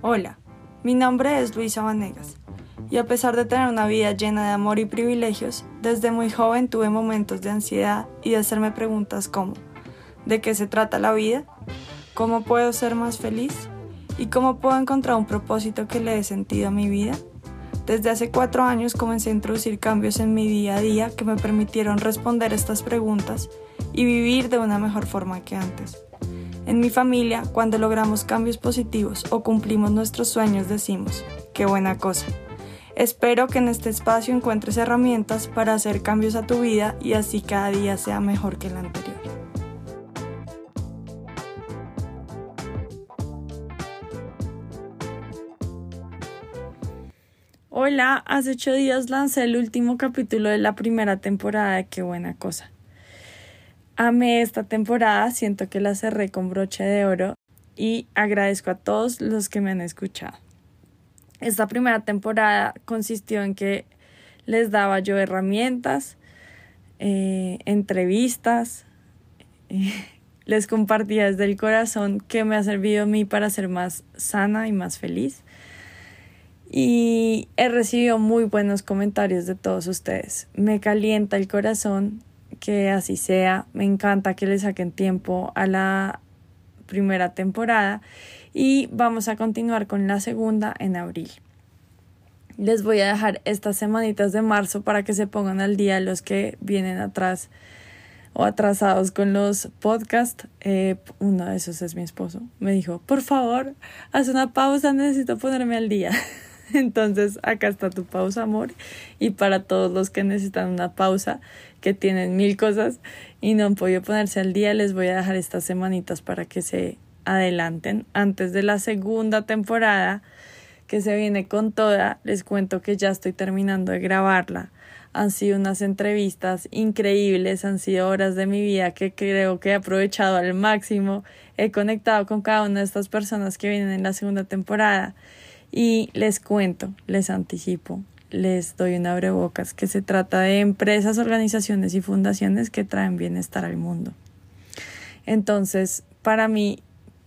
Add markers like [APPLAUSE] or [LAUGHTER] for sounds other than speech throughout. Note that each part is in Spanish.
Hola, mi nombre es Luisa Vanegas y a pesar de tener una vida llena de amor y privilegios, desde muy joven tuve momentos de ansiedad y de hacerme preguntas como ¿de qué se trata la vida? ¿Cómo puedo ser más feliz? ¿Y cómo puedo encontrar un propósito que le dé sentido a mi vida? Desde hace cuatro años comencé a introducir cambios en mi día a día que me permitieron responder estas preguntas y vivir de una mejor forma que antes. En mi familia, cuando logramos cambios positivos o cumplimos nuestros sueños, decimos, qué buena cosa. Espero que en este espacio encuentres herramientas para hacer cambios a tu vida y así cada día sea mejor que el anterior. Hola, hace ocho días lancé el último capítulo de la primera temporada de Qué buena cosa. Amé esta temporada, siento que la cerré con broche de oro y agradezco a todos los que me han escuchado. Esta primera temporada consistió en que les daba yo herramientas, eh, entrevistas, [LAUGHS] les compartía desde el corazón qué me ha servido a mí para ser más sana y más feliz. Y he recibido muy buenos comentarios de todos ustedes. Me calienta el corazón que así sea. Me encanta que le saquen tiempo a la primera temporada y vamos a continuar con la segunda en abril. Les voy a dejar estas semanitas de marzo para que se pongan al día los que vienen atrás o atrasados con los podcasts. Eh, uno de esos es mi esposo. Me dijo, por favor, haz una pausa, necesito ponerme al día. [LAUGHS] [LAUGHS] Entonces, acá está tu pausa, amor. Y para todos los que necesitan una pausa, que tienen mil cosas y no han podido ponerse al día, les voy a dejar estas semanitas para que se adelanten. Antes de la segunda temporada, que se viene con toda, les cuento que ya estoy terminando de grabarla. Han sido unas entrevistas increíbles, han sido horas de mi vida que creo que he aprovechado al máximo. He conectado con cada una de estas personas que vienen en la segunda temporada y les cuento, les anticipo, les doy un abrebocas que se trata de empresas, organizaciones y fundaciones que traen bienestar al mundo. Entonces, para mí,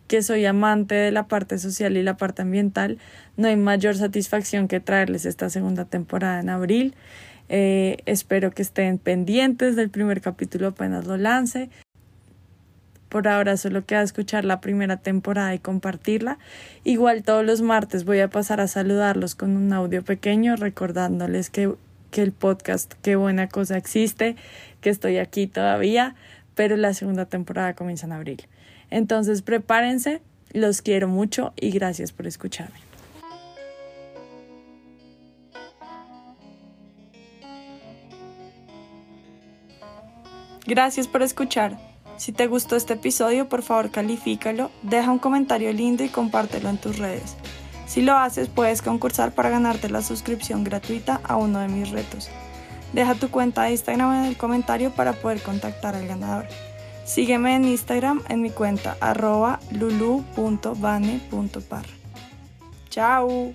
que soy amante de la parte social y la parte ambiental, no hay mayor satisfacción que traerles esta segunda temporada en abril. Eh, espero que estén pendientes del primer capítulo apenas lo lance. Por ahora solo queda escuchar la primera temporada y compartirla. Igual todos los martes voy a pasar a saludarlos con un audio pequeño recordándoles que, que el podcast Qué buena cosa existe, que estoy aquí todavía, pero la segunda temporada comienza en abril. Entonces prepárense, los quiero mucho y gracias por escucharme. Gracias por escuchar. Si te gustó este episodio, por favor califícalo, deja un comentario lindo y compártelo en tus redes. Si lo haces, puedes concursar para ganarte la suscripción gratuita a uno de mis retos. Deja tu cuenta de Instagram en el comentario para poder contactar al ganador. Sígueme en Instagram en mi cuenta arroba lulu.bane.par. ¡Chao!